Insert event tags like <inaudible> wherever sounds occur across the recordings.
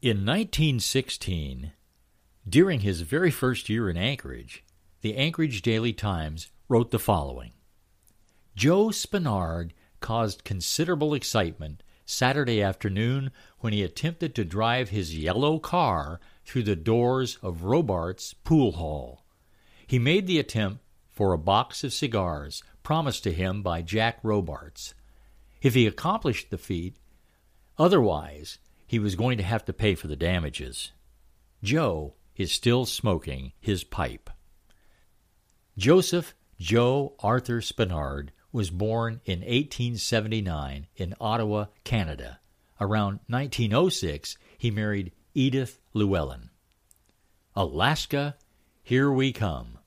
In 1916, during his very first year in Anchorage, the Anchorage Daily Times wrote the following Joe Spenard caused considerable excitement Saturday afternoon when he attempted to drive his yellow car through the doors of Robarts Pool Hall. He made the attempt for a box of cigars promised to him by Jack Robarts. If he accomplished the feat, otherwise, he was going to have to pay for the damages. Joe is still smoking his pipe. Joseph Joe Arthur Spenard was born in 1879 in Ottawa, Canada. Around 1906, he married Edith Lewellyn. Alaska, here we come.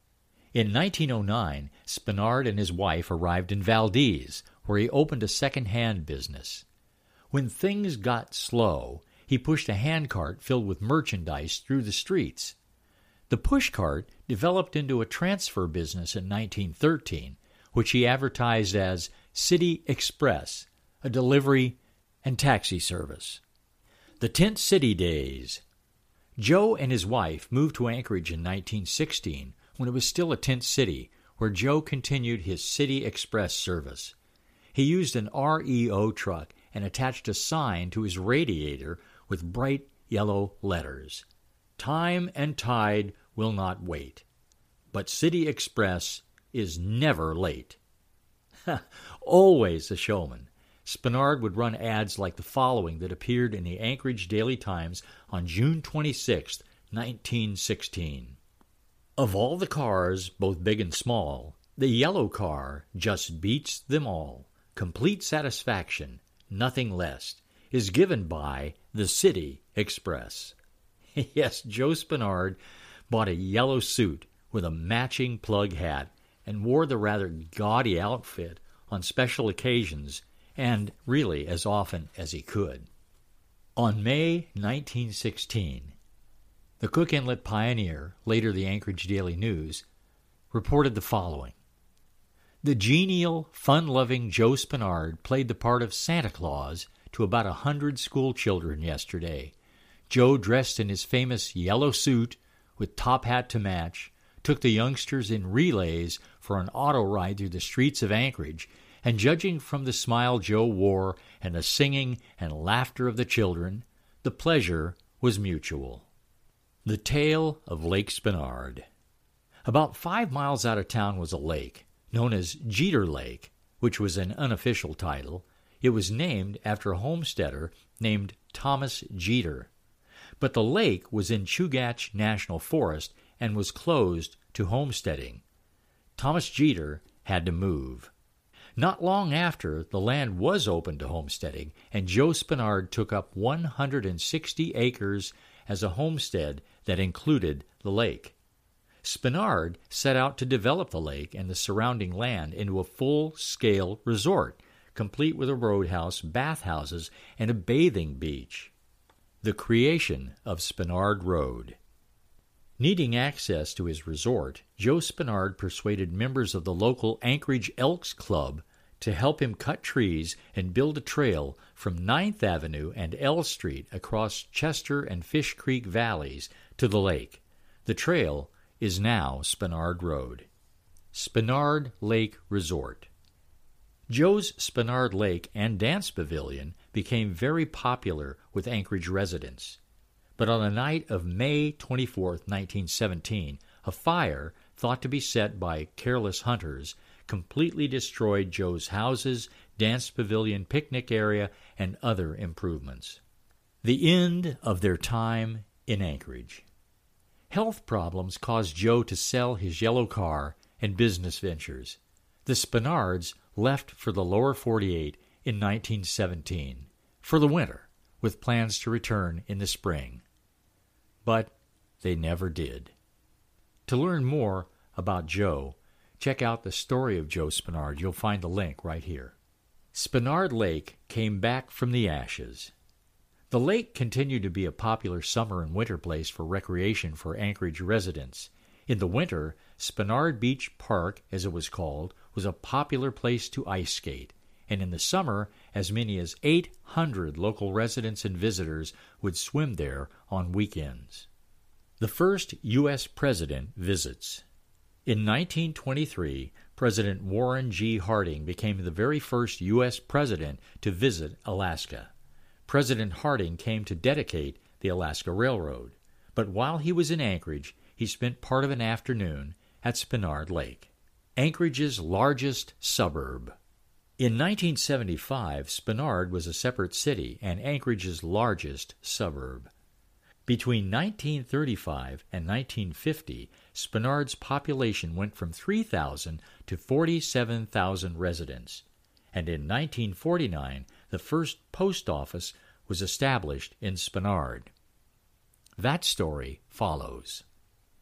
In 1909, Spenard and his wife arrived in Valdez, where he opened a second-hand business. When things got slow, he pushed a handcart filled with merchandise through the streets. The pushcart developed into a transfer business in 1913, which he advertised as City Express, a delivery and taxi service. The Tent City Days. Joe and his wife moved to Anchorage in 1916 when it was still a tent city, where Joe continued his City Express service. He used an REO truck and attached a sign to his radiator with bright yellow letters. Time and tide will not wait, but City Express is never late. <laughs> Always a showman. Spenard would run ads like the following that appeared in the Anchorage Daily Times on June 26, 1916. Of all the cars, both big and small, the yellow car just beats them all. Complete satisfaction, nothing less, is given by the City Express. <laughs> yes, Joe Spenard bought a yellow suit with a matching plug hat and wore the rather gaudy outfit on special occasions and really as often as he could. On May 1916, the Cook Inlet Pioneer, later the Anchorage Daily News, reported the following The genial, fun loving Joe Spenard played the part of Santa Claus to about a hundred school children yesterday. Joe, dressed in his famous yellow suit with top hat to match, took the youngsters in relays for an auto ride through the streets of Anchorage and judging from the smile Joe wore and the singing and laughter of the children, the pleasure was mutual. The Tale of Lake Spenard. About five miles out of town was a lake, known as Jeter Lake, which was an unofficial title. It was named after a homesteader named Thomas Jeter. But the lake was in Chugach National Forest and was closed to homesteading. Thomas Jeter had to move. Not long after, the land was opened to homesteading, and Joe Spenard took up 160 acres as a homestead that included the lake. Spenard set out to develop the lake and the surrounding land into a full scale resort, complete with a roadhouse, bathhouses, and a bathing beach. The creation of Spenard Road. Needing access to his resort, Joe Spenard persuaded members of the local Anchorage Elks Club to help him cut trees and build a trail from Ninth Avenue and L Street across Chester and Fish Creek valleys to the lake. The trail is now Spenard Road. Spenard Lake Resort. Joe's Spenard Lake and Dance Pavilion became very popular with Anchorage residents. But on the night of May 24, 1917, a fire, thought to be set by careless hunters, completely destroyed Joe's houses, dance pavilion, picnic area, and other improvements. The end of their time in Anchorage. Health problems caused Joe to sell his yellow car and business ventures. The Spenards left for the lower 48 in 1917 for the winter, with plans to return in the spring but they never did. To learn more about Joe, check out the story of Joe Spenard. You'll find the link right here. Spenard Lake came back from the ashes. The lake continued to be a popular summer and winter place for recreation for Anchorage residents. In the winter, Spenard Beach Park, as it was called, was a popular place to ice skate, and in the summer, as many as 800 local residents and visitors would swim there on weekends. The first U.S. president visits. In 1923, President Warren G. Harding became the very first U.S. president to visit Alaska. President Harding came to dedicate the Alaska Railroad, but while he was in Anchorage, he spent part of an afternoon at Spenard Lake, Anchorage's largest suburb. In 1975, Spenard was a separate city and Anchorage's largest suburb. Between 1935 and 1950, Spenard's population went from 3,000 to 47,000 residents, and in 1949 the first post office was established in Spenard. That story follows.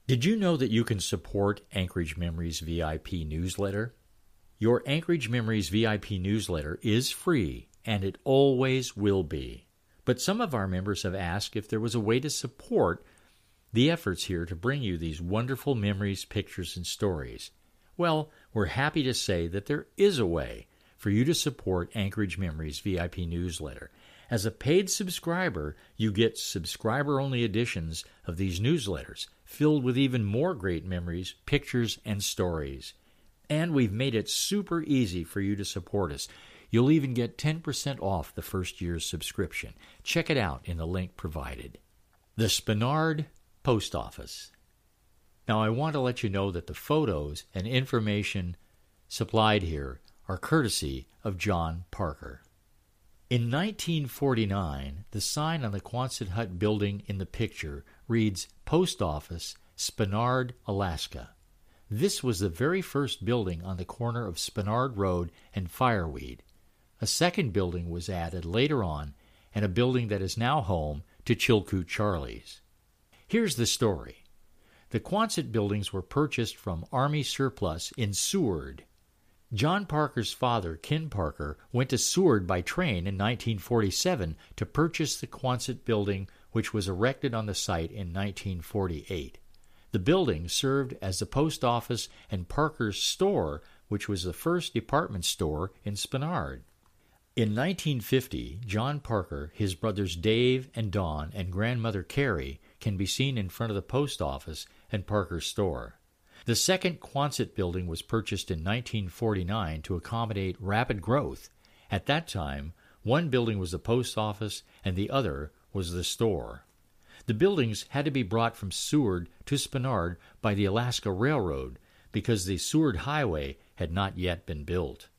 Did you know that you can support Anchorage Memories VIP newsletter? Your Anchorage Memories VIP newsletter is free, and it always will be. But some of our members have asked if there was a way to support the efforts here to bring you these wonderful memories, pictures, and stories. Well, we're happy to say that there is a way for you to support Anchorage Memories VIP newsletter. As a paid subscriber, you get subscriber only editions of these newsletters filled with even more great memories, pictures, and stories. And we've made it super easy for you to support us. You'll even get 10% off the first year's subscription. Check it out in the link provided. The Spenard Post Office. Now, I want to let you know that the photos and information supplied here are courtesy of John Parker. In 1949, the sign on the Quonset Hut building in the picture reads Post Office, Spenard, Alaska. This was the very first building on the corner of Spenard Road and Fireweed. A second building was added later on, and a building that is now home to Chilkoot Charlie's. Here's the story. The Quonset buildings were purchased from Army surplus in Seward. John Parker's father, Ken Parker, went to Seward by train in 1947 to purchase the Quonset building, which was erected on the site in 1948. The building served as the post office and Parker's store, which was the first department store in Spenard. In 1950, John Parker, his brothers Dave and Don, and grandmother Carrie can be seen in front of the post office and Parker's store. The second Quonset building was purchased in 1949 to accommodate rapid growth. At that time, one building was the post office and the other was the store. The buildings had to be brought from Seward to Spenard by the Alaska Railroad because the Seward Highway had not yet been built.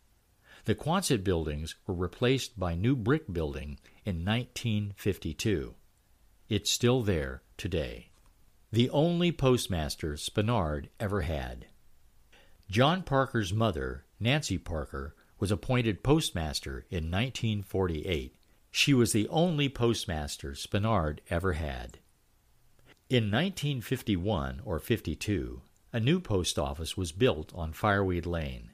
The Quonset buildings were replaced by new brick building in 1952. It's still there today. The only postmaster Spenard ever had. John Parker's mother, Nancy Parker, was appointed postmaster in 1948. She was the only postmaster Spenard ever had. In 1951 or 52, a new post office was built on Fireweed Lane.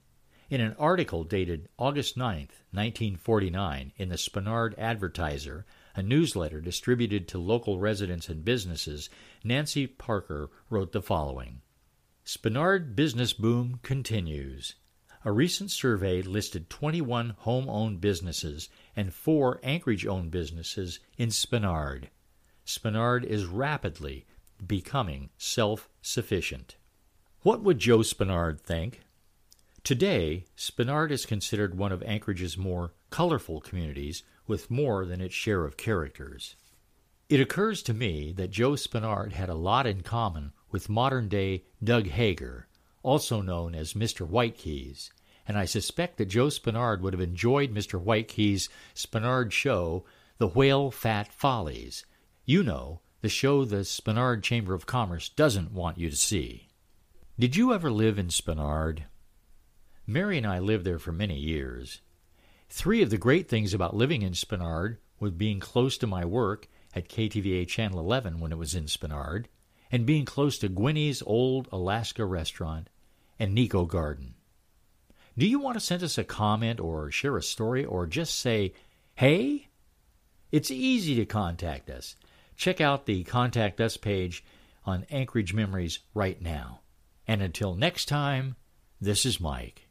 In an article dated August 9, 1949, in the Spenard Advertiser, a newsletter distributed to local residents and businesses, Nancy Parker wrote the following Spenard business boom continues. A recent survey listed 21 home owned businesses and four Anchorage owned businesses in Spenard. Spenard is rapidly becoming self sufficient. What would Joe Spenard think? Today, Spenard is considered one of Anchorage's more colorful communities with more than its share of characters. It occurs to me that Joe Spenard had a lot in common with modern day Doug Haggar, also known as Mr. Whitekeys, and I suspect that Joe Spenard would have enjoyed Mr. Whitekeys' Spenard show, The Whale Fat Follies. You know, the show the Spenard Chamber of Commerce doesn't want you to see. Did you ever live in Spenard? Mary and I lived there for many years. Three of the great things about living in Spenard were being close to my work at KTVA Channel 11 when it was in Spenard, and being close to Gwennie's old Alaska restaurant and Nico Garden. Do you want to send us a comment or share a story or just say, hey? It's easy to contact us. Check out the Contact Us page on Anchorage Memories right now. And until next time, this is Mike.